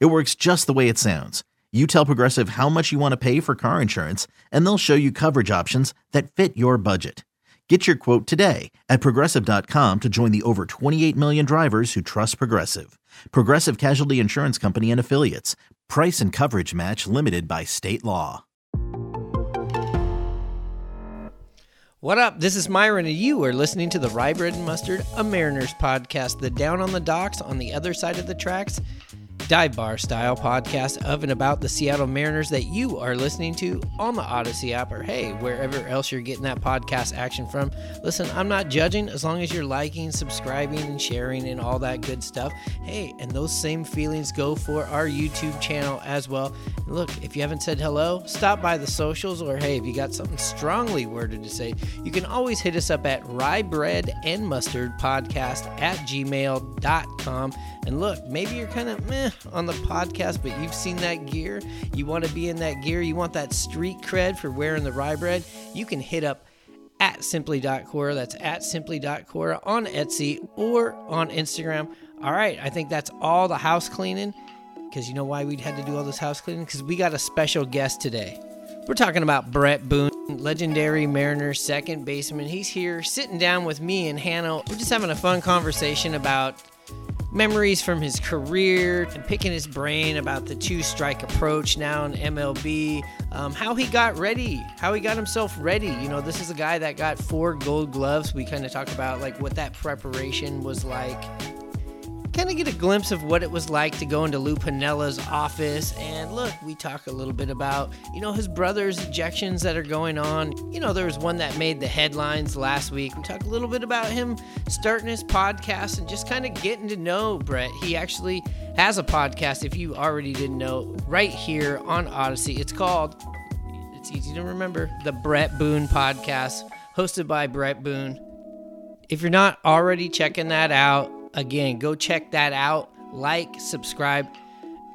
It works just the way it sounds. You tell Progressive how much you want to pay for car insurance, and they'll show you coverage options that fit your budget. Get your quote today at progressive.com to join the over 28 million drivers who trust Progressive. Progressive Casualty Insurance Company and Affiliates. Price and coverage match limited by state law. What up? This is Myron, and you are listening to the Rye Bread and Mustard, a Mariners podcast, the down on the docks on the other side of the tracks dive bar style podcast of and about the Seattle Mariners that you are listening to on the Audacy app or hey, wherever else you're getting that podcast action from. Listen, I'm not judging as long as you're liking, subscribing, and sharing and all that good stuff. Hey, and those same feelings go for our YouTube channel as well. Look, if you haven't said hello, stop by the socials or hey, if you got something strongly worded to say, you can always hit us up at rye bread and mustard podcast at gmail.com. And look, maybe you're kind of meh on the podcast, but you've seen that gear. You want to be in that gear. You want that street cred for wearing the rye bread. You can hit up at simply.core. That's at simply.core on Etsy or on Instagram. All right, I think that's all the house cleaning. Because you know why we had to do all this house cleaning? Because we got a special guest today. We're talking about Bret Boone, legendary Mariners second baseman. He's here sitting down with me and Hannah. We're just having a fun conversation about memories from his career and picking his brain about the two strike approach now in MLB, um, how he got ready, how he got himself ready. You know, this is a guy that got four gold gloves. We kind of talk about like what that preparation was like kind of get a glimpse of what it was like to go into Lou Piniella's office. And look, we talk a little bit about, you know, his brother's ejections that are going on. You know, there was one that made the headlines last week. We talk a little bit about him starting his podcast and just kind of getting to know Bret. He actually has a podcast, if you already didn't know, right here on Audacy. It's called, it's easy to remember, the Bret Boone Podcast, hosted by Bret Boone. If you're not already checking that out, Again, go check that out. Like, subscribe.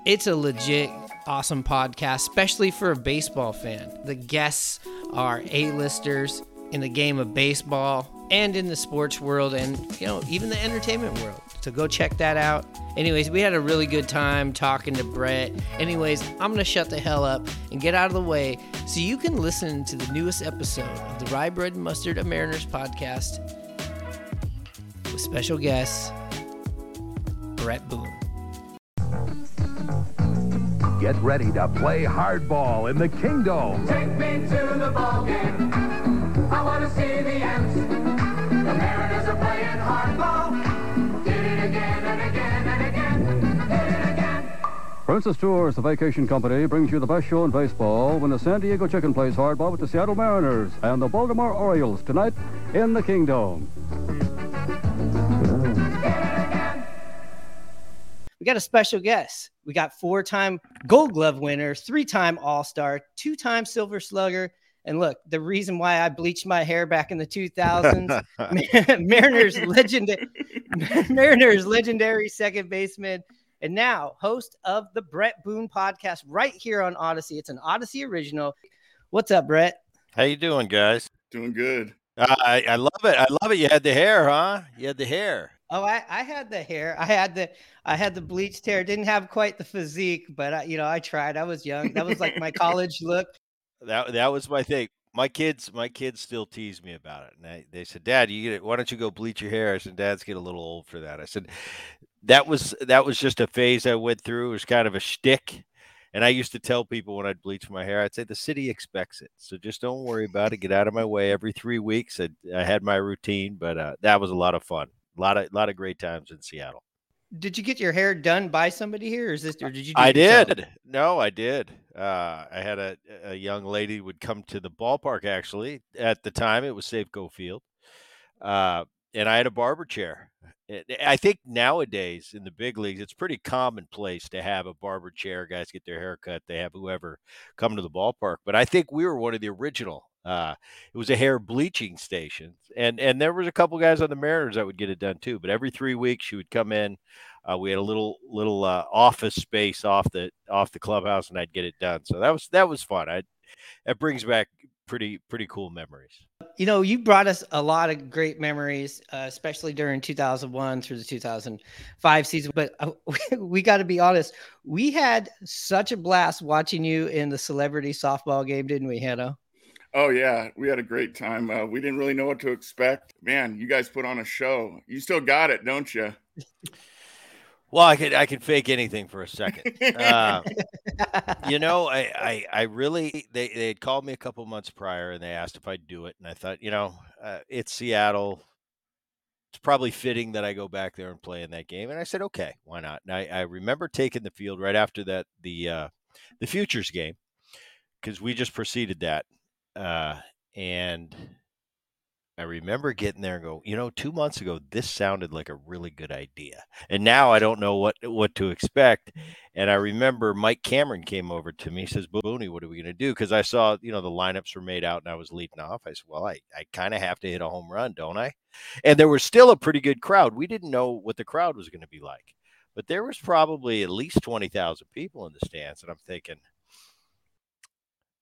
It's a legit awesome podcast, especially for a baseball fan. The guests are A-listers in the game of baseball and in the sports world and you know even the entertainment world so go check that out anyways we had a really good time talking to bret anyways i'm gonna shut the hell up and get out of the way so you can listen to the newest episode of the rye bread and mustard of mariners podcast with special guests Bret Boone. Get ready to play hardball in the Kingdome. Take me to the ball game. I want to see the Ants. The Mariners are playing hardball. Did it again and again and again. Did it again. Princess Tours, the vacation company, brings you the best show in baseball when the San Diego Chicken plays hardball with the Seattle Mariners and the Baltimore Orioles tonight in the Kingdome. We got a special guest. We got four time gold glove winner, three time all star, two time silver slugger. And look, the reason why I bleached my hair back in the 2000s, Mariners legendary, Mariners legendary second baseman, and now host of the Bret Boone podcast right here on Audacy. It's an Audacy original. What's up, Bret? How you doing, guys? Doing good. Uh, I, I love it. I love it. You had the hair, huh? You had the hair. Oh, I, I had the hair. I had the I had the bleached hair. Didn't have quite the physique, but I, you know, I tried. I was young. That was like my college look. That that was my thing. My kids, my kids still tease me about it. And they, they said, "Dad, you get it. Why don't you go bleach your hair?" I said, "Dad's get a little old for that." I said, "That was that was just a phase I went through. It was kind of a shtick." And I used to tell people when I'd bleach my hair, I'd say the city expects it, so just don't worry about it. Get out of my way. Every three weeks, I, I had my routine, but uh, that was a lot of fun. A lot of lot of great times in Seattle. Did you get your hair done by somebody here, or is this, or did you? I did. No, I did. Uh, I had a, a young lady would come to the ballpark. Actually, at the time, it was Safeco Field, uh, and I had a barber chair. I think nowadays in the big leagues, it's pretty commonplace to have a barber chair. Guys get their hair cut. They have whoever come to the ballpark. But I think we were one of the original. Uh, it was a hair bleaching station, and and there was a couple guys on the Mariners that would get it done too. But every three weeks, she would come in. Uh, we had a little little uh, office space off the off the clubhouse, and I'd get it done. So that was that was fun. I that brings back pretty pretty cool memories. You know, you brought us a lot of great memories, uh, especially during 2001 through the 2005 season. But uh, we got to be honest, we had such a blast watching you in the celebrity softball game, didn't we, Hannah? Oh yeah, we had a great time. Uh, we didn't really know what to expect. Man, you guys put on a show. You still got it, don't you? Well, I could I could fake anything for a second. Uh, you know, I, I I really they they had called me a couple months prior and they asked if I'd do it, and I thought, you know, uh, it's Seattle. It's probably fitting that I go back there and play in that game, and I said, okay, why not? And I, I remember taking the field right after that the uh, the futures game because we just preceded that, uh, and I remember getting there and go, you know, two months ago, this sounded like a really good idea. And now I don't know what what to expect. And I remember Mike Cameron came over to me, says, Booney, what are we going to do? Because I saw, you know, the lineups were made out and I was leading off. I said, well, I, I kind of have to hit a home run, don't I? And there was still a pretty good crowd. We didn't know what the crowd was going to be like, but there was probably at least 20,000 people in the stands. And I'm thinking,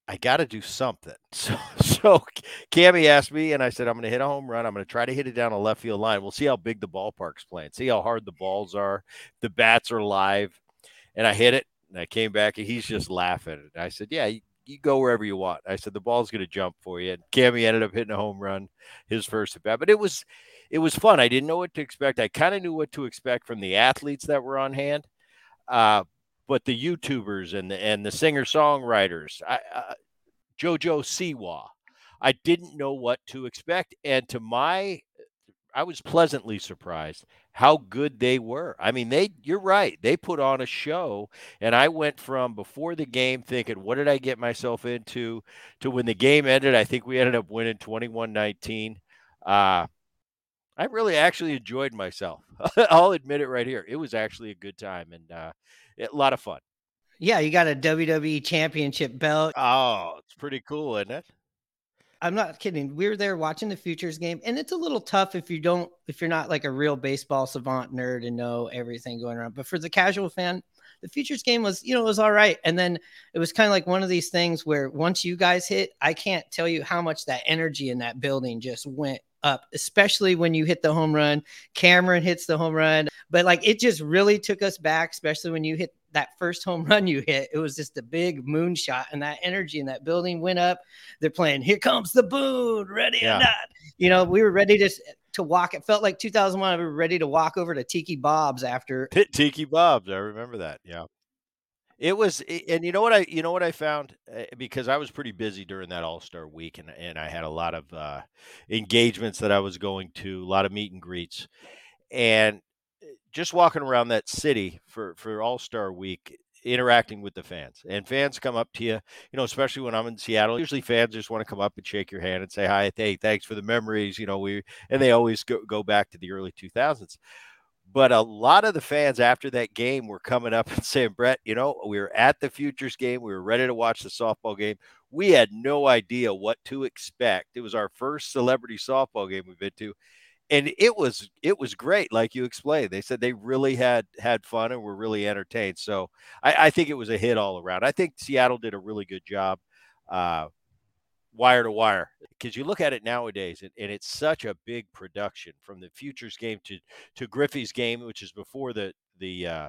I got to do something. So, so Cammy asked me, and I said, I'm going to hit a home run. I'm going to try to hit it down a left field line. We'll see how big the ballpark's playing, see how hard the balls are, the bats are live. And I hit it, and I came back, and he's just laughing. And I said, Yeah, you, you go wherever you want. I said, The ball's going to jump for you. And Cammy ended up hitting a home run, his first at bat. But it was, it was fun. I didn't know what to expect. I kind of knew what to expect from the athletes that were on hand. Uh, but the YouTubers and the and the singer songwriters, uh, JoJo Siwa, I didn't know what to expect, and to my, I was pleasantly surprised how good they were. I mean, they, you're right, they put on a show, and I went from before the game thinking, what did I get myself into, to when the game ended, I think we ended up winning 21-19. Uh, I really actually enjoyed myself. I'll admit it right here. It was actually a good time and uh, a lot of fun. Yeah, you got a WWE championship belt. Oh, it's pretty cool, isn't it? I'm not kidding. We were there watching the futures game, and it's a little tough if you don't, if you're not like a real baseball savant nerd and know everything going around. But for the casual fan, the futures game was, you know, it was all right. And then it was kind of like one of these things where once you guys hit, I can't tell you how much that energy in that building just went up, especially when you hit the home run. Cameron hits the home run, but like it just really took us back, especially when you hit that first home run you hit. It was just a big moonshot, and that energy in that building went up. They're playing, Here Comes the Boone, ready Yeah. or not. You know, we were ready to to walk. It felt like 2001. We were ready to walk over to Tiki Bob's after. Tiki Bob's. I remember that. Yeah. It was, and you know what I, you know what I found Uh, because I was pretty busy during that All Star week, and and I had a lot of uh, engagements that I was going to, a lot of meet and greets, and uh, just walking around that city for for All Star week, interacting with the fans, and fans come up to you, you know, especially when I'm in Seattle. Usually, fans just want to come up and shake your hand and say hi, hey, thanks for the memories, you know, we, and they always go go back to the early 2000s but a lot of the fans after that game were coming up and saying, Bret, you know, we were at the Futures game. We were ready to watch the softball game. We had no idea what to expect. It was our first celebrity softball game we've been to. And it was it was great, like you explained. They said they really had had fun and were really entertained. So I, I think it was a hit all around. I think Seattle did a really good job. Uh, wire to wire because you look at it nowadays and, and it's such a big production from the futures game to to griffey's game which is before the the uh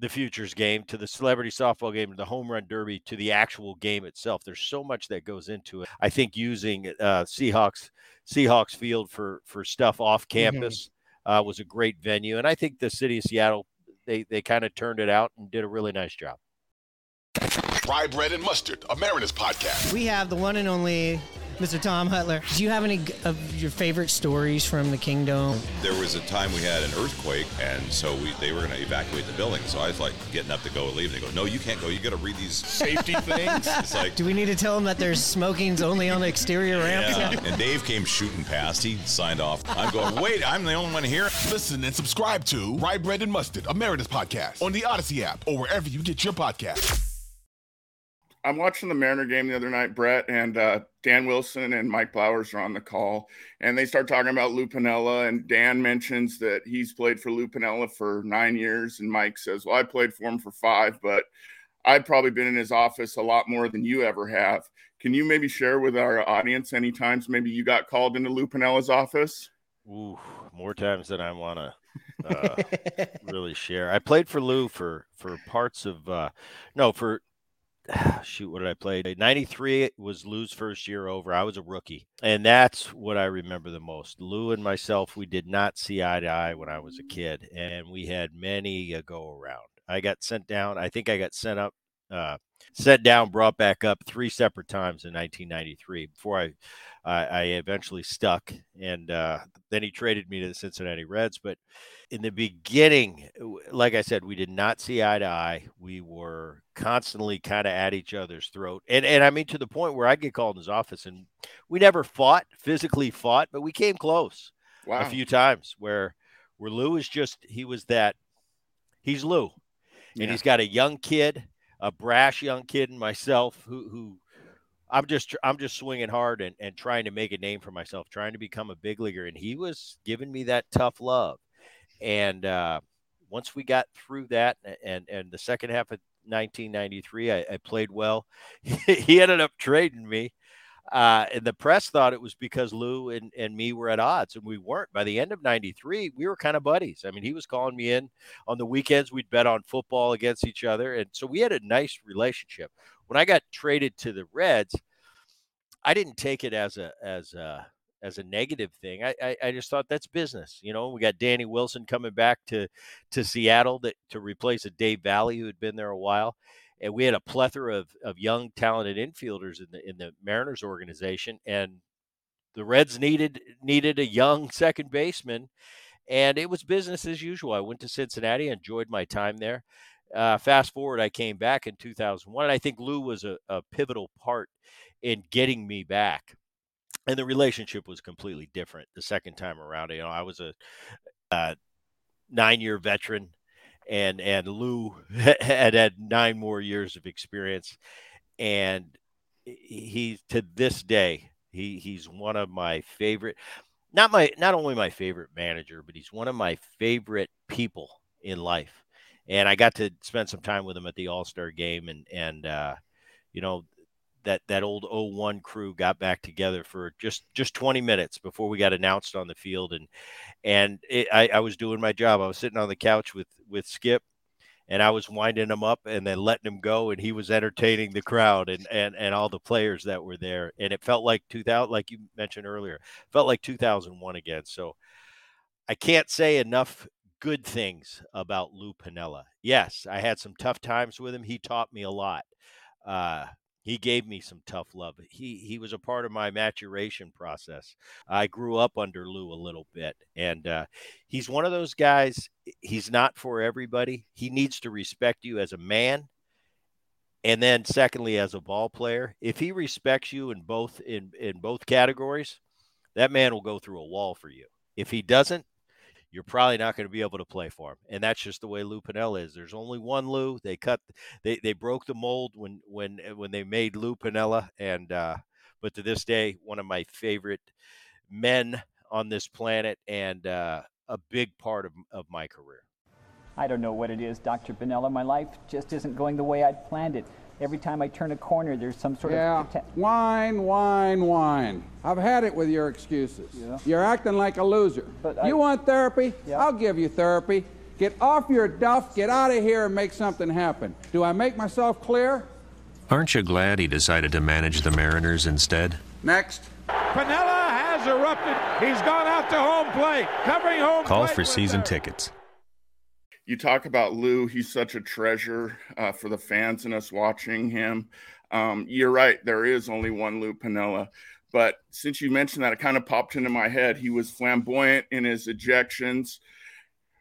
the futures game to the celebrity softball game to the home run derby to the actual game itself. There's so much that goes into it. I think using uh seahawks seahawks field for for stuff off campus uh, was a great venue and i think the city of seattle they they kind of turned it out and did a really nice job Rye Bread and Mustard, a Mariners podcast. We have the one and only Mr. Tom Hutyler. Do you have any g- of your favorite stories from the Kingdome? There was a time we had an earthquake, and so we they were going to evacuate the building. So I was like getting up to go leave, and they go, "No, you can't go. You got to read these safety things." It's like, Do we need to tell them that there's smoking's only on the exterior ramps? yeah. And Dave came shooting past. He signed off. I'm going, wait, I'm the only one here. Listen and subscribe to Rye Bread and Mustard, a Mariners Podcast, on the Audacy app or wherever you get your podcasts. I'm watching the Mariner game the other night, Bret, and uh, Dan Wilson and Mike Blowers are on the call, and they start talking about Lou Piniella, and Dan mentions that he's played for Lou Piniella for nine years, and Mike says, "Well, I played for him for five, but I've probably been in his office a lot more than you ever have." Can you maybe share with our audience any times maybe you got called into Lou Piniella's office? Ooh, more times than I want to uh, really share. I played for Lou for for parts of uh, no for shoot what did I play? 93 was Lou's first year over. I was a rookie. And that's what I remember the most. Lou and myself, we did not see eye to eye when I was a mm. kid and we had many a go around. I got sent down. I think I got sent up uh, sent down, brought back up three separate times in 1993 before I, I, I eventually stuck. And uh, then he traded me to the Cincinnati Reds. But in the beginning, like I said, we did not see eye to eye. We were constantly kind of at each other's throat. And, and I mean, to the point where I get called in his office and we never fought, physically fought, but we came close Wow. a few times where, where Lou is just, he was that, he's Lou. And Yeah. he's got a young kid a brash young kid and myself who who I'm just I'm just swinging hard and, and trying to make a name for myself, trying to become a big leaguer. And he was giving me that tough love. And uh, once we got through that, and and the second half of 1993, I, I played well. he ended up trading me. Uh, and the press thought it was because Lou and, and me were at odds, and we weren't. By the end of '93, we were kind of buddies. I mean, he was calling me in on the weekends. We'd bet on football against each other, and so we had a nice relationship. When I got traded to the Reds, I didn't take it as a as a as a negative thing. I, I, I just thought that's business. You know, we got Danny Wilson coming back to to Seattle that to replace a Dave Valle who had been there a while and we had a plethora of, of young talented infielders in the in the Mariners organization and the Reds needed needed a young second baseman and it was business as usual. I went to Cincinnati, enjoyed my time there. Uh, fast forward, I came back in 2001, and I think Lou was a, a pivotal part in getting me back. And the relationship was completely different the second time around. You know, I was a, a nine-year veteran and and Lou had had nine more years of experience, and he to this day he he's one of my favorite, not my not only my favorite manager, but he's one of my favorite people in life. And I got to spend some time with him at the All Star game, and and uh, you know that that old 01 crew got back together for just just 20 minutes before we got announced on the field and and it, I, I was doing my job. I was sitting on the couch with with skip and i was winding him up and then letting him go and he was entertaining the crowd and and and all the players that were there. And it felt like 2000 like you mentioned earlier felt like 2001 again. So i can't say enough good things about lou piniella. Yes i had some tough times with him. He taught me a lot. Uh he gave me some tough love. He he was a part of my maturation process. I grew up under Lou a little bit, and uh, he's one of those guys. He's not for everybody. He needs to respect you as a man, and then secondly, as a ball player. If he respects you in both in in both categories, that man will go through a wall for you. If he doesn't, you're probably not going to be able to play for him. And that's just the way Lou Piniella is. There's only one Lou. They cut, they, they broke the mold when, when, when they made Lou Piniella. And, uh, but to this day, one of my favorite men on this planet and, uh, a big part of, of my career. I don't know what it is, Dr. Benella. My life just isn't going the way I'd planned it. Every time I turn a corner, there's some sort yeah. of. Whine, whine, whine. I've had it with your excuses. Yeah. You're acting like a loser. But I- you want therapy? Yeah. I'll give you therapy. Get off your duff, get out of here, and make something happen. Do I make myself clear? Aren't you glad he decided to manage the Mariners instead? Next. Piniella has erupted. He's gone out to home plate, covering home Call plate for season the- tickets. You talk about Lou. He's such a treasure uh, for the fans and us watching him. Um, you're right. There is only one Lou Piniella. But since you mentioned that, it kind of popped into my head. He was flamboyant in his ejections.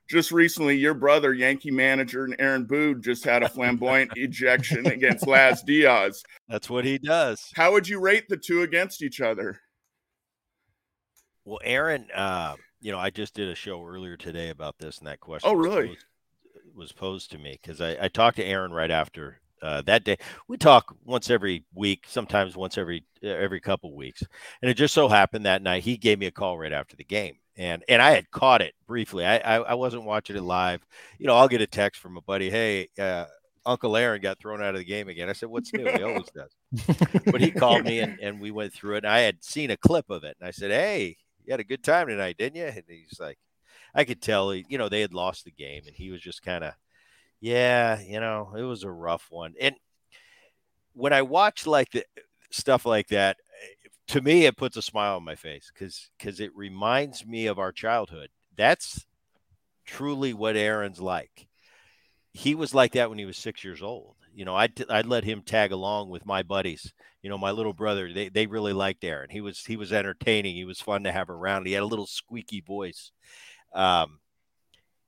Just recently, your brother, Yankee manager Aaron Boone, just had a flamboyant ejection against Laz Diaz. That's what he does. How would you rate the two against each other? Well, Aaron, uh, you know, I just did a show earlier today about this, and that question. Oh, really? posed- Was posed to me because I, I talked to Aaron right after uh, that day. We talk once every week, sometimes once every every couple weeks, and it just so happened that night he gave me a call right after the game, and and I had caught it briefly. I I, I wasn't watching it live. You know, I'll get a text from a buddy, hey. Uh, Uncle Aaron got thrown out of the game again. I said, "What's new?" He always does. but he called me and, and we went through it. And I had seen a clip of it, and I said, "Hey, you had a good time tonight, didn't you?" And he's like, I could tell, you know, they had lost the game, and he was just kind of, yeah, you know, it was a rough one. And when I watch like the stuff like that, to me, it puts a smile on my face because because it reminds me of our childhood. That's truly what Aaron's like. He was like that when he was six years old. You know, I'd, I'd let him tag along with my buddies. You know, my little brother, they, they really liked Aaron. He was he was entertaining. He was fun to have around. He had a little squeaky voice. Um,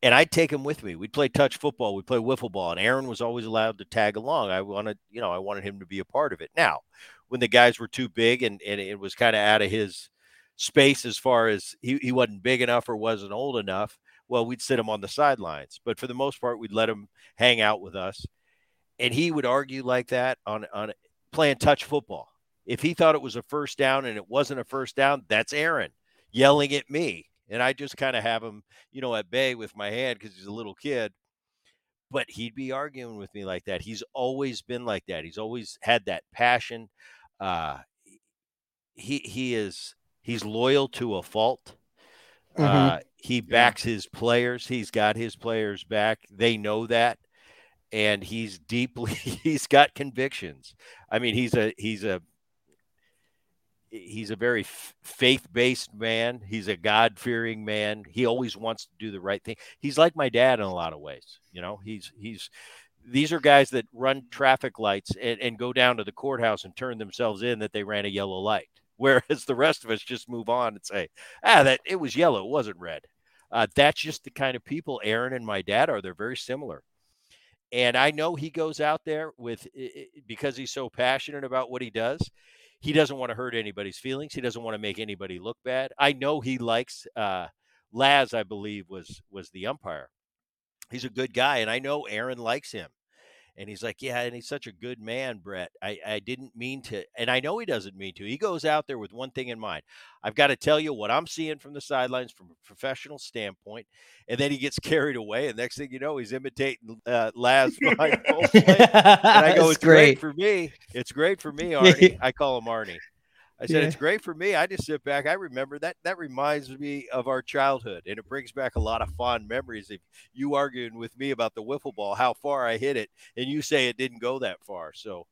and I'd take him with me. We'd play touch football, we'd play wiffle ball, and Aaron was always allowed to tag along. I wanted, you know, I wanted him to be a part of it. Now, when the guys were too big and, and it was kind of out of his space as far as he, he wasn't big enough or wasn't old enough, well, we'd sit him on the sidelines. But for the most part, we'd let him hang out with us. And he would argue like that on on playing touch football. If he thought it was a first down and it wasn't a first down, that's Aaron yelling at me. And I just kind of have him, you know, at bay with my hand because he's a little kid. But he'd be arguing with me like that. He's always been like that. He's always had that passion. Uh, he he is he's loyal to a fault. Mhm. Uh, he backs his players. He's got his players back. They know that, and he's deeply. He's got convictions. I mean, he's a he's a he's a very faith-based man. He's a God-fearing man. He always wants to do the right thing. He's like my dad in a lot of ways. You know, he's he's these are guys that run traffic lights and, and go down to the courthouse and turn themselves in that they ran a yellow light. Whereas the rest of us just move on and say, ah, that it was yellow, it wasn't red. Uh, that's just the kind of people Aaron and my dad are. They're very similar. And I know he goes out there with because he's so passionate about what he does. He doesn't want to hurt anybody's feelings. He doesn't want to make anybody look bad. I know he likes uh, Laz. I believe was was the umpire. He's a good guy, and I know Aaron likes him. And he's like, yeah, and he's such a good man, Bret. I, I didn't mean to, and I know he doesn't mean to. He goes out there with one thing in mind. I've got to tell you what I'm seeing from the sidelines from a professional standpoint. And then he gets carried away, and next thing you know, he's imitating uh, Laz behind. And I go, it's great. great. for me. It's great for me, Arnie. I call him Arnie. I said, Yeah. it's great for me. I just sit back. I remember that. That reminds me of our childhood, and it brings back a lot of fond memories of you arguing with me about the wiffle ball, how far I hit it, and you say it didn't go that far. So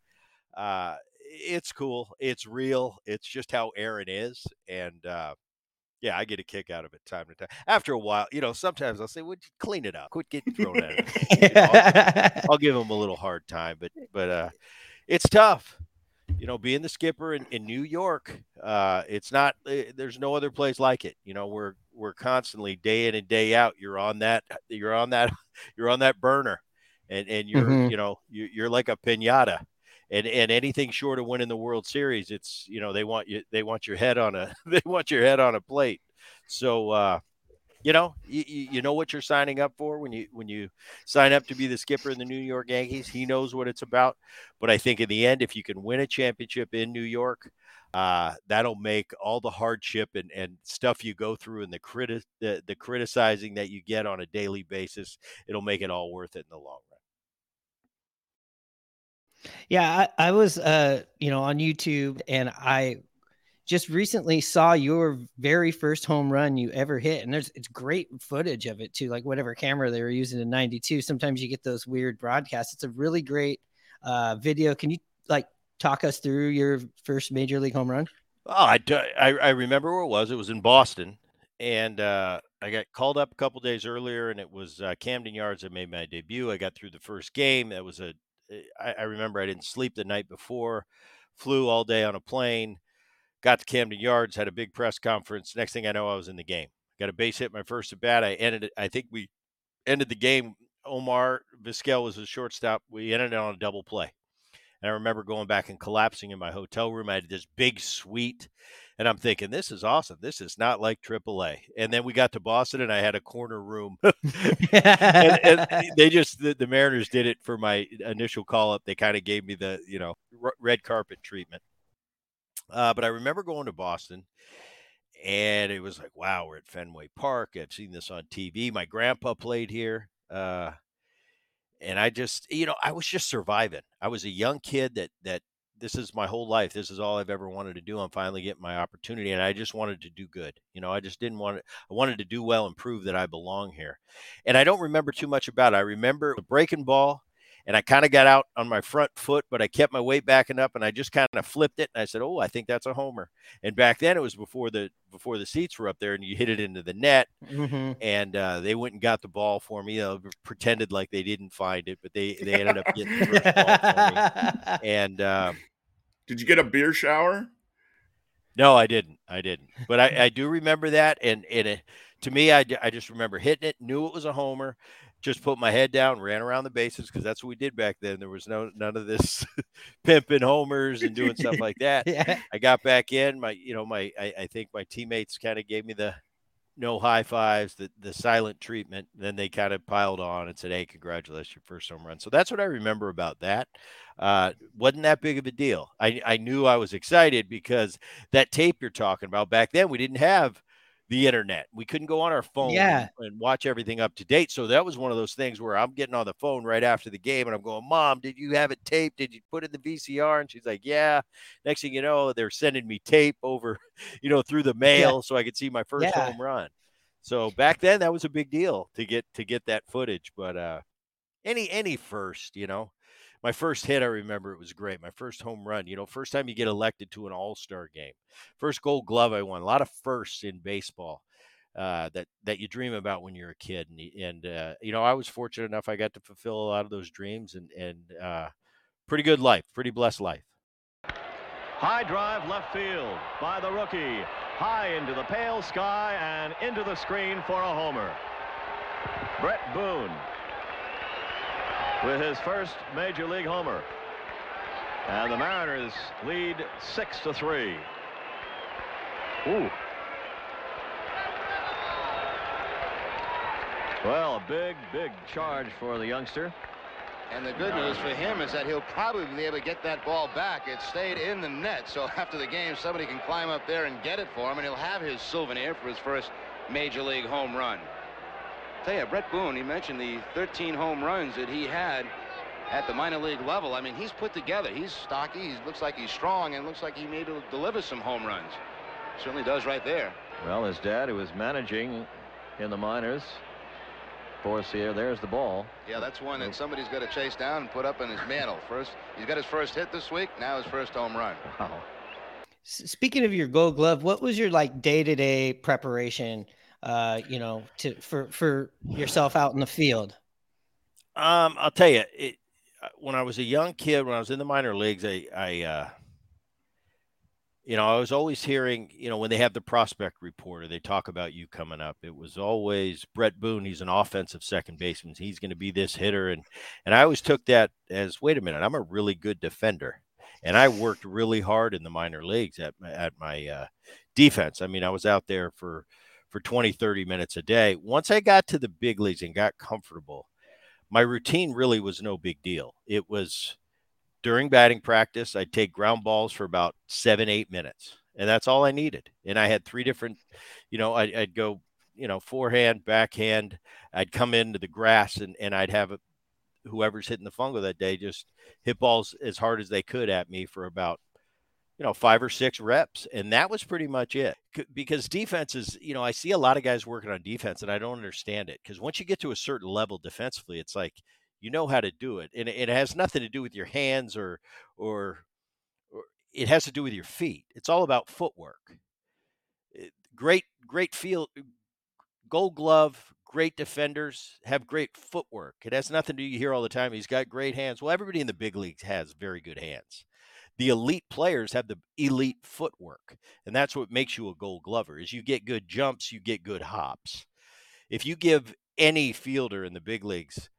uh, it's cool. It's real. It's just how Aaron is, and uh, yeah, I get a kick out of it time to time. After a while, you know, sometimes I'll say, "Would you clean it up? Quit getting thrown at it." You know, I'll, I'll give him a little hard time, but but uh, it's tough. You know, being the skipper in, in New York, uh, it's not. eh, There's no other place like it. You know, we're we're constantly day in and day out. You're on that. You're on that. You're on that burner, and and you're Mhm. you know you, you're like a pinata. And, and anything short of winning the World Series, it's you know they want you they want your head on a they want your head on a plate. So uh, you know you, you know what you're signing up for when you when you sign up to be the skipper in the New York Yankees. He knows what it's about. But I think in the end, if you can win a championship in New York, uh, that'll make all the hardship and, and stuff you go through and the criti- the, the criticizing that you get on a daily basis, it'll make it all worth it in the long run. Yeah, I, I was uh, you know, on YouTube and I just recently saw your very first home run you ever hit. And there's it's great footage of it too, like whatever camera they were using in 92. Sometimes you get those weird broadcasts. It's a really great uh video. Can you like talk us through your first major league home run? Oh, I, do- I, I remember where it was. It was in Boston. And uh, I got called up a couple days earlier, and it was uh, Camden Yards that made my debut. I got through the first game. That was a, I, I remember I didn't sleep the night before, flew all day on a plane, got to Camden Yards, had a big press conference. Next thing I know, I was in the game. Got a base hit my first at bat. I ended it. I think we ended the game. Omar Vizquel was a shortstop. We ended it on a double play. And I remember going back and collapsing in my hotel room. I had this big suite, and I'm thinking, this is awesome. This is not like AAA. And then we got to Boston, and I had a corner room. and, and they just the, the Mariners did it for my initial call up. They kind of gave me the you know r- red carpet treatment. Uh, but I remember going to Boston, and it was like, wow, we're at Fenway Park. I've seen this on TV. My grandpa played here. Uh, and I just, you know, I was just surviving. I was a young kid that that this is my whole life. This is all I've ever wanted to do. I'm finally getting my opportunity, and I just wanted to do good. You know, I just didn't want to. I wanted to do well and prove that I belong here. And I don't remember too much about it. I remember the breaking ball, and I kind of got out on my front foot, but I kept my weight backing up, and I just kind of flipped it, and I said, "Oh, I think that's a homer." And back then, it was before the before the seats were up there, and you hit it into the net, Mm-hmm. and uh, they went and got the ball for me. They pretended like they didn't find it, but they they ended up getting the first ball for me. And um, Did you get a beer shower? no, I didn't. I didn't. But I, I do remember that, and and it, to me, I, I just remember hitting it, knew it was a homer, just put my head down, ran around the bases because that's what we did back then. There was no none of this pimping homers and doing stuff like that. Yeah. I got back in. My you know my I, I think my teammates kind of gave me the no high fives, the the silent treatment. Then they kind of piled on and said, "Hey, congratulations, your first home run." So that's what I remember about that. Uh, wasn't that big of a deal. I I knew I was excited because that tape you're talking about back then we didn't have the internet. We couldn't go on our phone Yeah. and, and watch everything up to date. So that was one of those things where I'm getting on the phone right after the game and I'm going, Mom, did you have it taped? Did you put it in the VCR? And she's like, Yeah. Next thing you know, they're sending me tape over, you know, through the mail so I could see my first Yeah. home run. So back then that was a big deal to get to get that footage. But uh any any first, you know. My first hit, I remember it was great. My first home run, you know, first time you get elected to an All Star game, first Gold Glove I won. A lot of firsts in baseball uh, that that you dream about when you're a kid, and and uh, you know, I was fortunate enough I got to fulfill a lot of those dreams, and and uh, pretty good life, pretty blessed life. High drive left field by the rookie. High into the pale sky and into the screen for a homer. Bret Boone with his first major league homer. And the Mariners lead six to three. Ooh. Well, a big, big charge for the youngster. And the good news for him is that he'll probably be able to get that ball back. It stayed in the net, so after the game, somebody can climb up there and get it for him, and he'll have his souvenir for his first major league home run. Tell you, Bret Boone, he mentioned the 13 home runs that he had at the minor league level. I mean, he's put together. He's stocky. He looks like he's strong, and looks like he may be able to deliver some home runs. Certainly does right there. Well, his dad, who was managing in the minors, force here. There's the ball. Yeah, that's one that somebody's got to chase down and put up in his mantle. First, he's got his first hit this week. Now his first home run. Wow. Speaking of your Gold Glove, what was your like day to day preparation? Uh, you know, to for for yourself out in the field. Um, I'll tell you, it, uh, when I was a young kid, when I was in the minor leagues, I, I, uh, you know, I was always hearing, you know, when they have the prospect reporter, they talk about you coming up. It was always Bret Boone. He's an offensive second baseman. He's going to be this hitter, and and I always took that as, wait a minute, I'm a really good defender, and I worked really hard in the minor leagues at my, at my uh, defense. I mean, I was out there for for 20, 30 minutes a day. Once I got to the big leagues and got comfortable, my routine really was no big deal. It was during batting practice, I'd take ground balls for about seven, eight minutes, and that's all I needed. And I had three different, you know, I'd, I'd go, you know, forehand, backhand. I'd come into the grass and, and I'd have a, whoever's hitting the fungo that day just hit balls as hard as they could at me for about you know five or six reps and that was pretty much it because defense is you know i see a lot of guys working on defense and i don't understand it because once you get to a certain level defensively it's like you know how to do it and it has nothing to do with your hands or or, or it has to do with your feet it's all about footwork. Great great field gold glove great defenders have great footwork it has nothing to do you hear all the time he's got great hands well everybody in the big leagues has very good hands the elite players have the elite footwork, and that's what makes you a Gold Glover. Is you get good jumps, you get good hops. If you give any fielder in the big leagues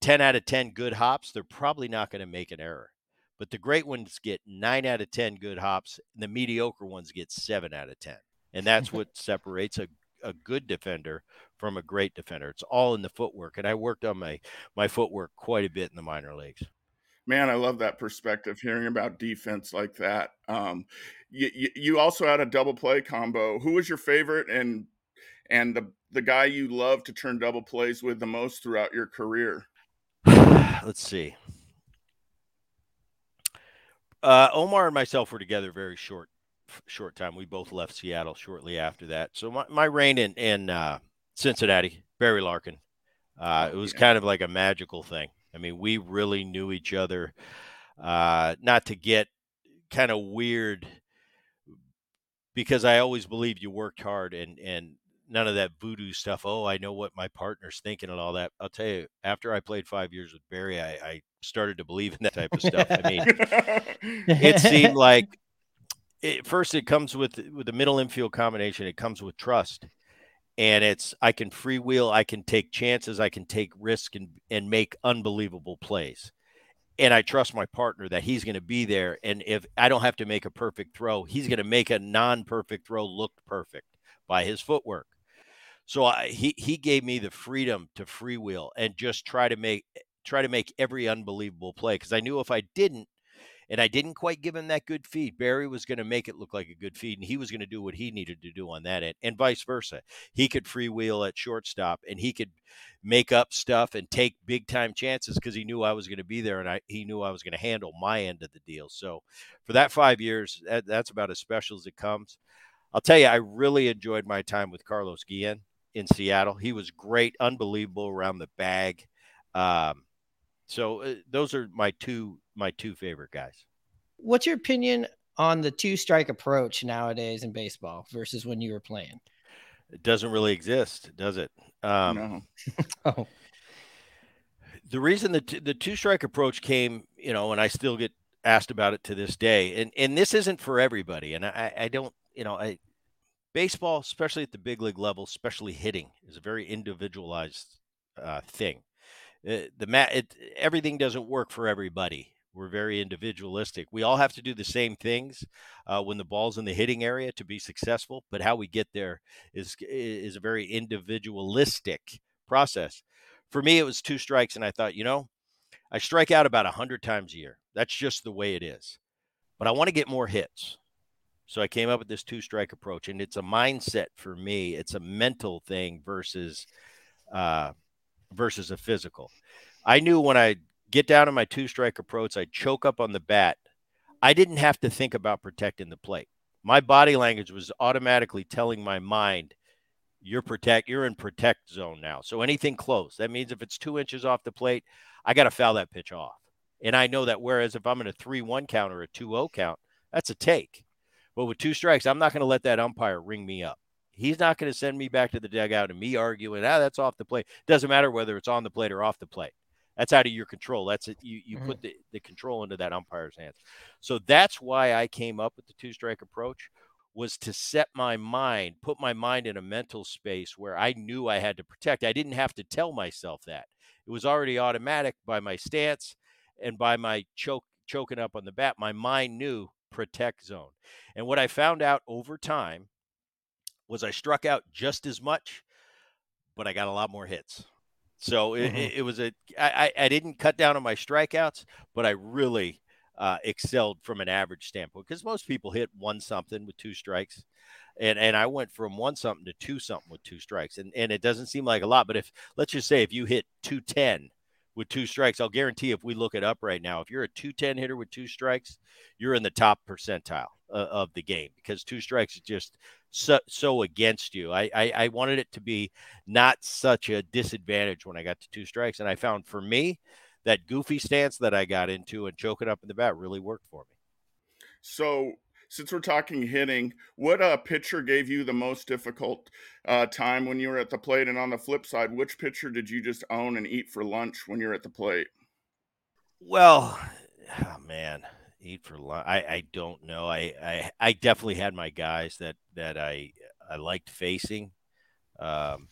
10 out of 10 good hops, they're probably not going to make an error. But the great ones get 9 out of 10 good hops, and the mediocre ones get 7 out of 10. And that's what separates a, a good defender from a great defender. It's all in the footwork. And I worked on my my footwork quite a bit in the minor leagues. Man, I love that perspective. Hearing about defense like that. Um, you, you also had a double play combo. Who was your favorite and and the the guy you love to turn double plays with the most throughout your career? Let's see. Uh, Omar and myself were together very short short time. We both left Seattle shortly after that. So my, my reign in, in uh, Cincinnati, Barry Larkin, uh, it was kind of like a magical thing. I mean, we really knew each other. Uh, not to get kind of weird, because I always believed you worked hard and and none of that voodoo stuff. Oh, I know what my partner's thinking and all that. I'll tell you, after I played five years with Barry, I, I started to believe in that type of stuff. I mean, it seemed like it, first it comes with with the middle infield combination. It comes with trust, and it's I can freewheel, I can take chances, I can take risk, and and make unbelievable plays. And I trust my partner that he's going to be there. And if I don't have to make a perfect throw, he's going to make a non-perfect throw look perfect by his footwork. So I, he he gave me the freedom to freewheel and just try to make try to make every unbelievable play because I knew if I didn't and I didn't quite give him that good feed, Barry was going to make it look like a good feed and he was going to do what he needed to do on that end and vice versa. He could freewheel at shortstop and he could make up stuff and take big time chances because he knew I was going to be there and I he knew I was going to handle my end of the deal. So for that 5 years, that, that's about as special as it comes. I'll tell you, I really enjoyed my time with Carlos Guillen in Seattle. He was great, unbelievable around the bag. Um, so uh, those are my two my two favorite guys. What's your opinion on the two strike approach nowadays in baseball versus when you were playing? It doesn't really exist, does it? Um, no. oh. The reason the t- the two strike approach came, you know, and I still get asked about it to this day, and and this isn't for everybody, and I I don't you know I baseball, especially at the big league level, especially hitting, is a very individualized uh, thing. Uh, the mat, it, everything doesn't work for everybody. We're very individualistic. We all have to do the same things uh, when the ball's in the hitting area to be successful, but how we get there is is a very individualistic process. For me, it was two strikes, and I thought, you know, I strike out about hundred times a year. That's just the way it is. But I want to get more hits. So I came up with this two strike approach, and it's a mindset for me. It's a mental thing versus uh, versus a physical. I knew when I get down to my two strike approach, I choke up on the bat. I didn't have to think about protecting the plate. My body language was automatically telling my mind, "You're protect. You're in protect zone now. So anything close, that means if it's two inches off the plate, I got to foul that pitch off. And I know that. Whereas if I'm in a three-one count or a 2-0 count, that's a take. But with two strikes, I'm not going to let that umpire ring me up. He's not going to send me back to the dugout and me arguing, ah, that's off the plate. Doesn't matter whether it's on the plate or off the plate. That's out of your control. That's it. You you mm-hmm. put the, the control into that umpire's hands. So that's why I came up with the two strike approach was to set my mind, put my mind in a mental space where I knew I had to protect. I didn't have to tell myself that. It was already automatic by my stance and by my choke choking up on the bat. My mind knew protect zone. And what I found out over time was I struck out just as much, but I got a lot more hits. So mm-hmm. it, it, was a I, I didn't cut down on my strikeouts, but I really uh, excelled from an average standpoint because most people hit one something with two strikes. And, and I went from one something to two something with two strikes. And, and it doesn't seem like a lot, but if let's just say if you hit 210 with two strikes. I'll guarantee if we look it up right now, if you're a 210 hitter with two strikes, you're in the top percentile uh, of the game because two strikes is just so, so against you. I, I, I wanted it to be not such a disadvantage when I got to two strikes. And I found for me, that goofy stance that I got into and choking up in the bat really worked for me. So since we're talking hitting, what uh, pitcher gave you the most difficult uh, time when you were at the plate? And on the flip side, which pitcher did you just own and eat for lunch when you're at the plate? Well, oh man, Eat for lunch. I, I don't know. I, I I definitely had my guys that that I I liked facing. Um,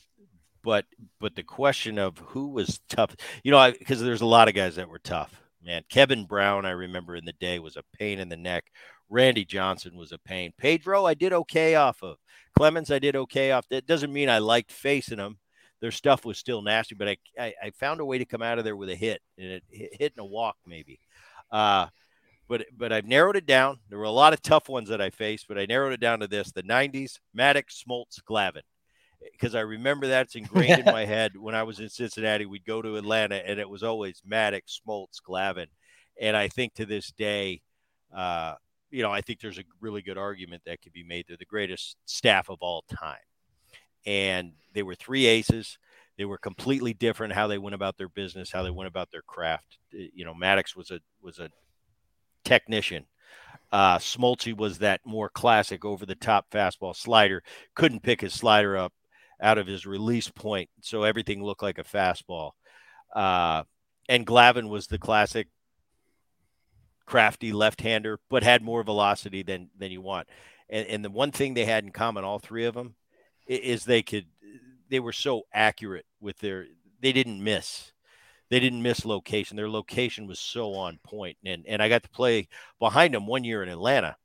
but but the question of who was tough, you know, because there's a lot of guys that were tough. Man, Kevin Brown, I remember in the day was a pain in the neck. Randy Johnson was a pain. Pedro, I did okay off of. Clemens, I did okay off. That doesn't mean I liked facing them. Their stuff was still nasty, but I, I, I found a way to come out of there with a hit and it hit a walk maybe. Uh, but but I've narrowed it down. There were a lot of tough ones that I faced, but I narrowed it down to this: the '90s, Maddux, Smoltz, Glavine, because I remember that's ingrained in my head. When I was in Cincinnati, we'd go to Atlanta, and it was always Maddux, Smoltz, Glavine, and I think to this day, uh, you know, I think there's a really good argument that could be made. They're the greatest staff of all time, and they were three aces. They were completely different how they went about their business, how they went about their craft. You know, Maddux was a was a technician. Uh, Smoltzy was that more classic over the top fastball slider. Couldn't pick his slider up out of his release point, so everything looked like a fastball. Uh, and Glavine was the classic crafty left-hander, but had more velocity than than you want. And, and the one thing they had in common, all three of them, is they could they were so accurate with their they didn't miss they didn't miss location their location was so on point and and i got to play behind them one year in atlanta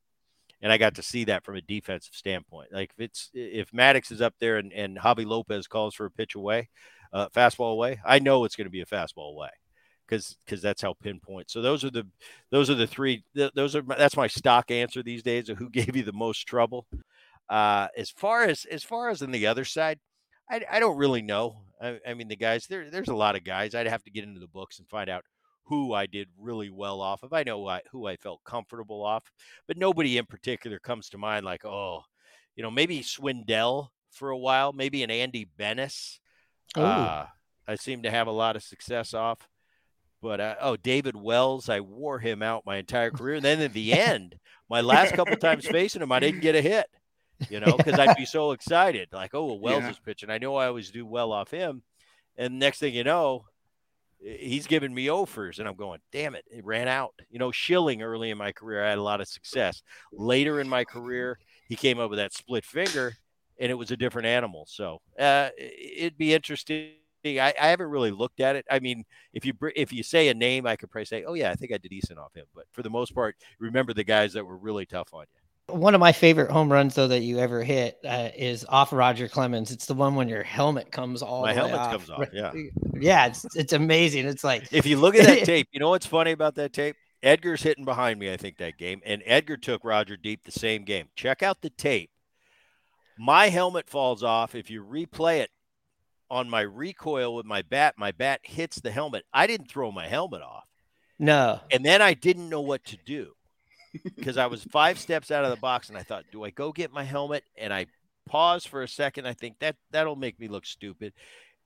and I got to see that from a defensive standpoint. Like if it's if Maddux is up there and, and Javy Lopez calls for a pitch away, uh, fastball away, I know it's going to be a fastball away because because that's how pinpoint. So those are the those are the three. those are that's my stock answer these days of who gave you the most trouble. Uh, as far as as far as on the other side, I, I don't really know. I, I mean the guys there there's a lot of guys. I'd have to get into the books and find out who I did really well off of. I know I, who I felt comfortable off, but nobody in particular comes to mind like, oh, you know, maybe Swindell for a while, maybe an Andy Benes. Uh, I seem to have a lot of success off. But uh, oh, David Wells, I wore him out my entire career. And then in the end, my last couple times facing him, I didn't get a hit, you know, because I'd be so excited. Like, oh, well, Wells yeah. is pitching. I know I always do well off him. And next thing you know, he's giving me offers and i'm going damn it it ran out you know schilling early in my career i had a lot of success later in my career he came up with that split finger and it was a different animal so uh, it'd be interesting I, I, haven't really looked at it. I mean, if you if you say a name, I could probably say, "Oh yeah, I think I did decent off him." But for the most part, remember the guys that were really tough on you. One of my favorite home runs, though, that you ever hit uh, is off Roger Clemens. It's the one when your helmet comes all. My helmet off. comes off. Yeah, yeah, it's it's amazing. It's like if you look at that tape, you know what's funny about that tape? Edgar's hitting behind me. I think that game, and Edgar took Roger deep the same game. Check out the tape. My helmet falls off. If you replay it on my recoil with my bat, my bat hits the helmet. I didn't throw my helmet off. No, and then I didn't know what to do because I was five steps out of the box and I thought, do I go get my helmet? And I paused for a second. I think that that'll make me look stupid.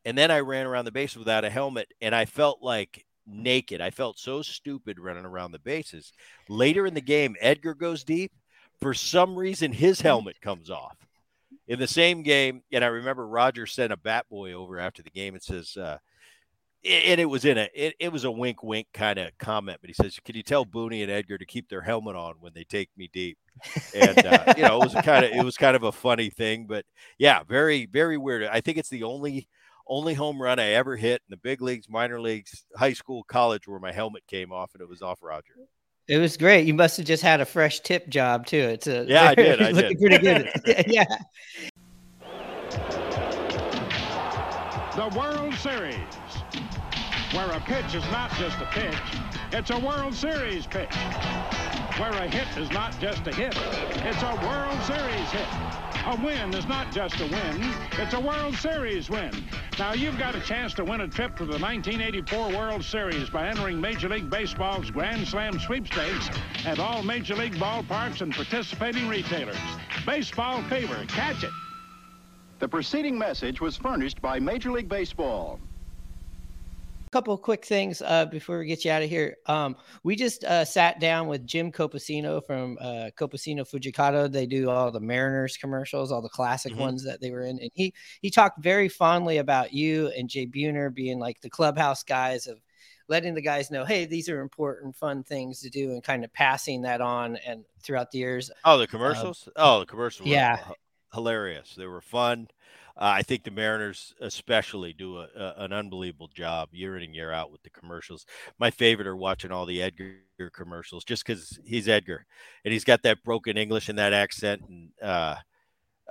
And then I ran around the base without a helmet and I felt like naked. I felt so stupid running around the bases. Later in the game, Edgar goes deep. For some reason, his helmet comes off. In the same game, and I remember Roger sent a bat boy over after the game and says, uh, and it was in a it, it was a wink wink kind of comment but he says can you tell booney and edgar to keep their helmet on when they take me deep and uh, you know it was kind of it was kind of a funny thing but yeah very very weird i think it's the only only home run i ever hit in the big leagues minor leagues high school college where my helmet came off and it was off roger it was great. You must have just had a fresh tip job too. It's a yeah, I did. I looking did. pretty good. yeah. The World Series where a pitch is not just a pitch, it's a World Series pitch. Where a hit is not just a hit, it's a World Series hit. A win is not just a win, it's a World Series win. Now, you've got a chance to win a trip to the 1984 World Series by entering Major League Baseball's Grand Slam sweepstakes at all Major League ballparks and participating retailers. Baseball fever, catch it. The preceding message was furnished by Major League Baseball couple of quick things uh, before we get you out of here. Um, we just uh, sat down with Jim Copacino from uh, Copacino Fujikado. They do all the Mariners commercials, all the classic mm-hmm. ones that they were in, and he he talked very fondly about you and Jay Buhner being like the clubhouse guys of letting the guys know, hey, these are important, fun things to do, and kind of passing that on and throughout the years. Oh, the Uh, commercials. oh, the commercials. were yeah. h- hilarious. They were fun. Uh, I think the Mariners, especially, do a, a, an unbelievable job year in and year out with the commercials. My favorite are watching all the Edgar commercials, just because he's Edgar, and he's got that broken English and that accent, and uh,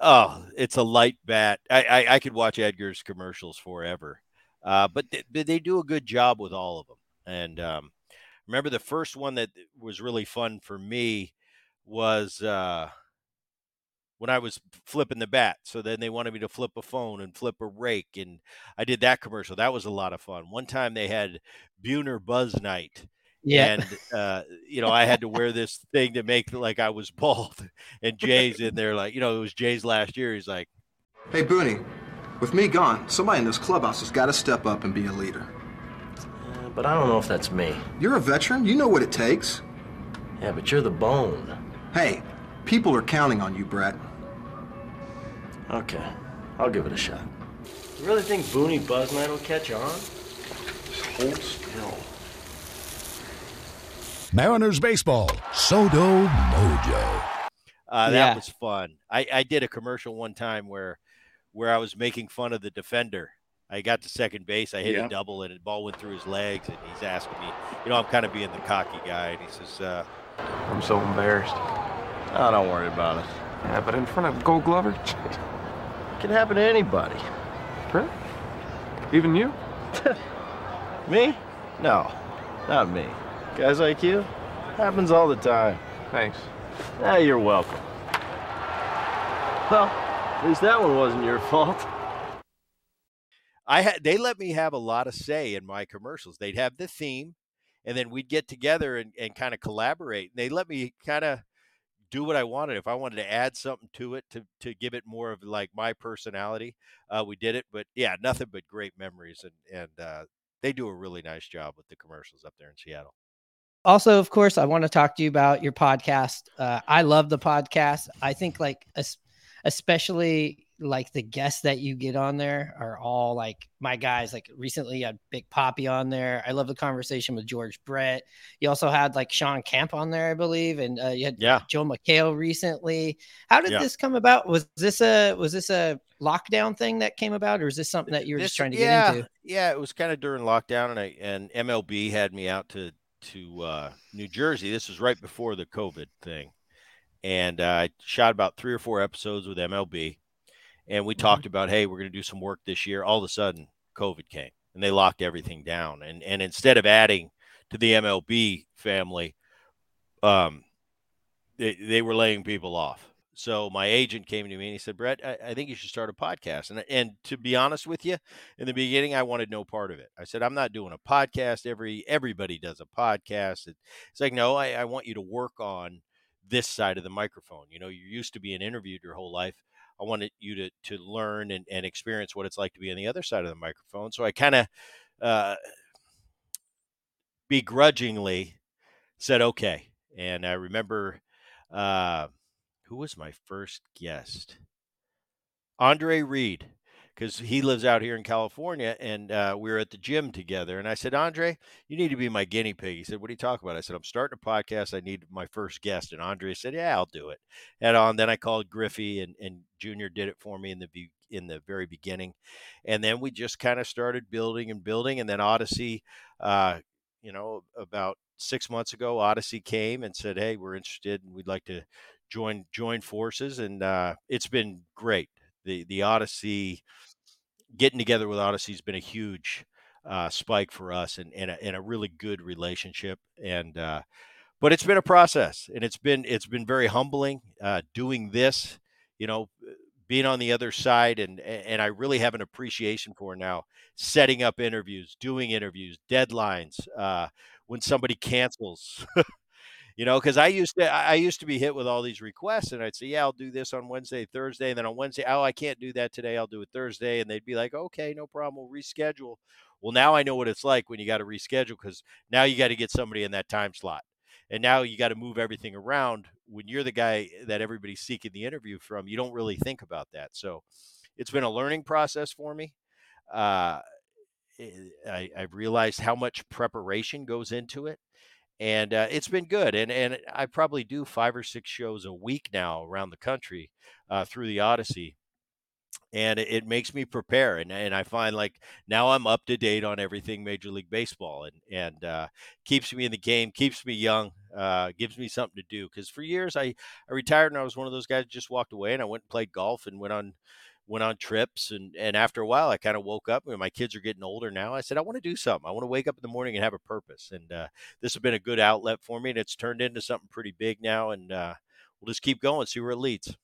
oh, it's a light bat. I, I, I could watch Edgar's commercials forever. Uh, but they, but they do a good job with all of them. And um, remember the first one that was really fun for me was uh, when I was flipping the bat. So then they wanted me to flip a phone and flip a rake, and I did that commercial. That was a lot of fun. One time they had Buhner Buzz Night. Yeah. And uh, you know, I had to wear this thing to make like I was bald. And Jay's in there, like, you know, it was Jay's last year. He's like, Hey, Booney, with me gone, somebody in this clubhouse has got to step up and be a leader. But I don't know if that's me. You're a veteran. You know what it takes. Yeah, but you're the bone. Hey, people are counting on you, Bret. Okay, I'll give it a shot. You really think Booney Buzz Night will catch on? Just hold still. Mariners baseball, Sodo Mojo. Uh, that Yeah. was fun. I, I did a commercial one time where where I was making fun of the defender. I got to second base. I hit Yeah. a double, and the ball went through his legs. And he's asking me, you know, I'm kind of being the cocky guy, and he says, uh, I'm so embarrassed. Oh, don't worry about it. Yeah, but in front of Gold Glover, It can happen to anybody. Bret, even you. Me? No, not me. Guys like you, happens all the time. Thanks. Ah, you're welcome. Well, at least that one wasn't your fault. I had they let me have a lot of say in my commercials. They'd have the theme, and then we'd get together and, and kind of collaborate. And they let me kind of do what I wanted. If I wanted to add something to it to to give it more of like my personality, uh, we did it. But yeah, nothing but great memories, and and uh, they do a really nice job with the commercials up there in Seattle. also of course i want to talk to you about your podcast uh, i love the podcast i think like especially like the guests that you get on there are all like my guys like recently you had big papi on there i love the conversation with george brett you also had like sean Camp on there i believe and uh, you had Yeah. joe mchale recently how did Yeah. this come about was this a was this a lockdown thing that came about or is this something that you were just trying to yeah, get into Yeah, it was kind of during lockdown, and I and MLB had me out to to uh, New Jersey. This was right before the COVID thing, and uh, I shot about three or four episodes with MLB, and we talked about, hey, we're going to do some work this year. All of a sudden, COVID came, and they locked everything down, and and instead of adding to the MLB family, um, they, they were laying people off. So my agent came to me and he said, Bret, I, I think you should start a podcast. And and to be honest with you, in the beginning, I wanted no part of it. I said, I'm not doing a podcast. Every everybody does a podcast. It's like, no, I, I want you to work on this side of the microphone. You know, you're used to being interviewed your whole life. I wanted you to to learn and, and experience what it's like to be on the other side of the microphone. So I kind of uh, begrudgingly said okay. And I remember uh, who was my first guest? Andre Reed, because he lives out here in California, and uh, we were at the gym together. And I said, Andre, you need to be my guinea pig. He said, What are you talking about? I said, I'm starting a podcast. I need my first guest. And Andre said, Yeah, I'll do it. And on then I called Griffey, and, and Junior did it for me in the in the very beginning, and then we just kind of started building and building. And then Audacy, uh, you know, about six months ago, Audacy came and said, "Hey, we're interested, and we'd like to join join forces." And uh, it's been great. The the Audacy getting together with Audacy has been a huge uh, spike for us, and and a, and a really good relationship. And uh, but it's been a process, and it's been it's been very humbling uh, doing this. You know, being on the other side, and and I really have an appreciation for now setting up interviews, doing interviews, deadlines. Uh, when somebody cancels you know because i used to i used to be hit with all these requests and i'd say yeah i'll do this on wednesday thursday and then on wednesday oh i can't do that today i'll do it thursday and they'd be like okay no problem we'll reschedule. Well now i know what it's like when you got to reschedule because now you got to get somebody in that time slot and now you got to move everything around when you're the guy that everybody's seeking the interview from you don't really think about that so it's been a learning process for me uh, I, I've realized how much preparation goes into it, and uh, it's been good. And and I probably do five or six shows a week now around the country uh, through the Audacy, and it, it makes me prepare. And and I find like now I'm up to date on everything Major League Baseball, and and uh, keeps me in the game, keeps me young, uh, gives me something to do. Because for years I I retired and I was one of those guys that just walked away, and I went and played golf and went on went on trips and and after a while I kind of woke up and my kids are getting older now I said I want to do something I want to wake up in the morning and have a purpose and uh, this has been a good outlet for me and it's turned into something pretty big now and uh, we'll just keep going see where it leads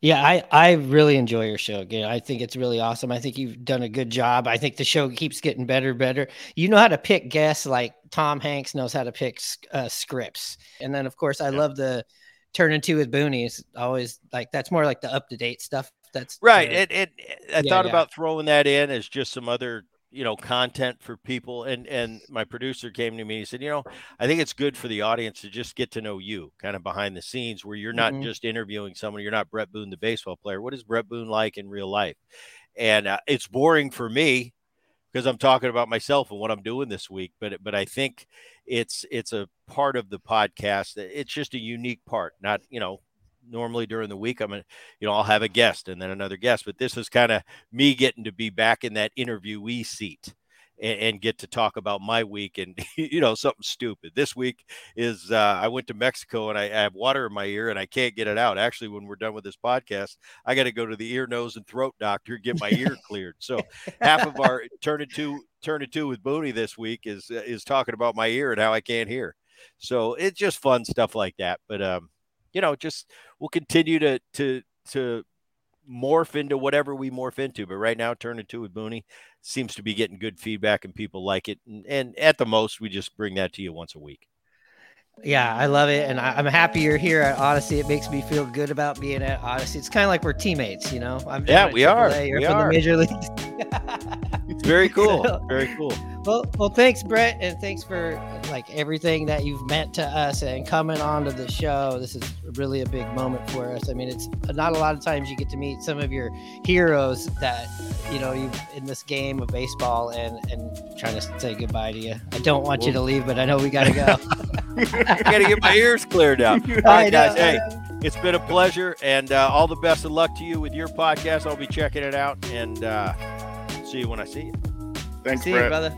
Yeah, I I really enjoy your show. Again, I think it's really awesome. I think you've done a good job. I think the show keeps getting better, better. You know how to pick guests, like Tom Hanks knows how to pick uh, scripts. And then, of course, I love the turn into with boonies. Always like that's more like the up to date stuff. That's right uh, and, and i yeah, thought yeah. about throwing that in as just some other you know content for people and and my producer came to me and said you know i think it's good for the audience to just get to know you kind of behind the scenes where you're not Mhm. just interviewing someone you're not bret boone the baseball player what is bret boone like in real life and uh, it's boring for me because i'm talking about myself and what i'm doing this week but but i think it's it's a part of the podcast it's just a unique part not you know normally during the week i'm a, you know i'll have a guest and then another guest but this is kind of me getting to be back in that interviewee seat and, and get to talk about my week and you know something stupid. This week is uh, i went to mexico and I, I have water in my ear and i can't get it out. Actually when we're done with this podcast i got to go to the ear nose and throat doctor and get my ear cleared. So half of our turn it to turn it to with Booney this week is is talking about my ear and how i can't hear. So it's just fun stuff like that but um you know just we'll continue to to to morph into whatever we morph into. But right now turn it to with Booney seems to be getting good feedback and people like it. And, and at the most we just bring that to you once a week Yeah, I love it, and I, I'm happy you're here at Audacy. It makes me feel good about being at Audacy. It's kind of like we're teammates, you know. I'm Yeah, we are. You're We from are. the major leagues. it's very cool very cool Well, well, thanks, Bret, and thanks for like everything that you've meant to us and coming on to the show. This is really a big moment for us. I mean, it's not a lot of times you get to meet some of your heroes that you know you in this game of baseball, and and trying to say goodbye to you. I don't want you to leave, but I know we gotta go. I gotta get my ears cleared out. All I right, know, guys. Hey, it's been a pleasure, and uh, all the best of luck to you with your podcast. I'll be checking it out, and uh, see you when I see you. Thanks, See you, brother.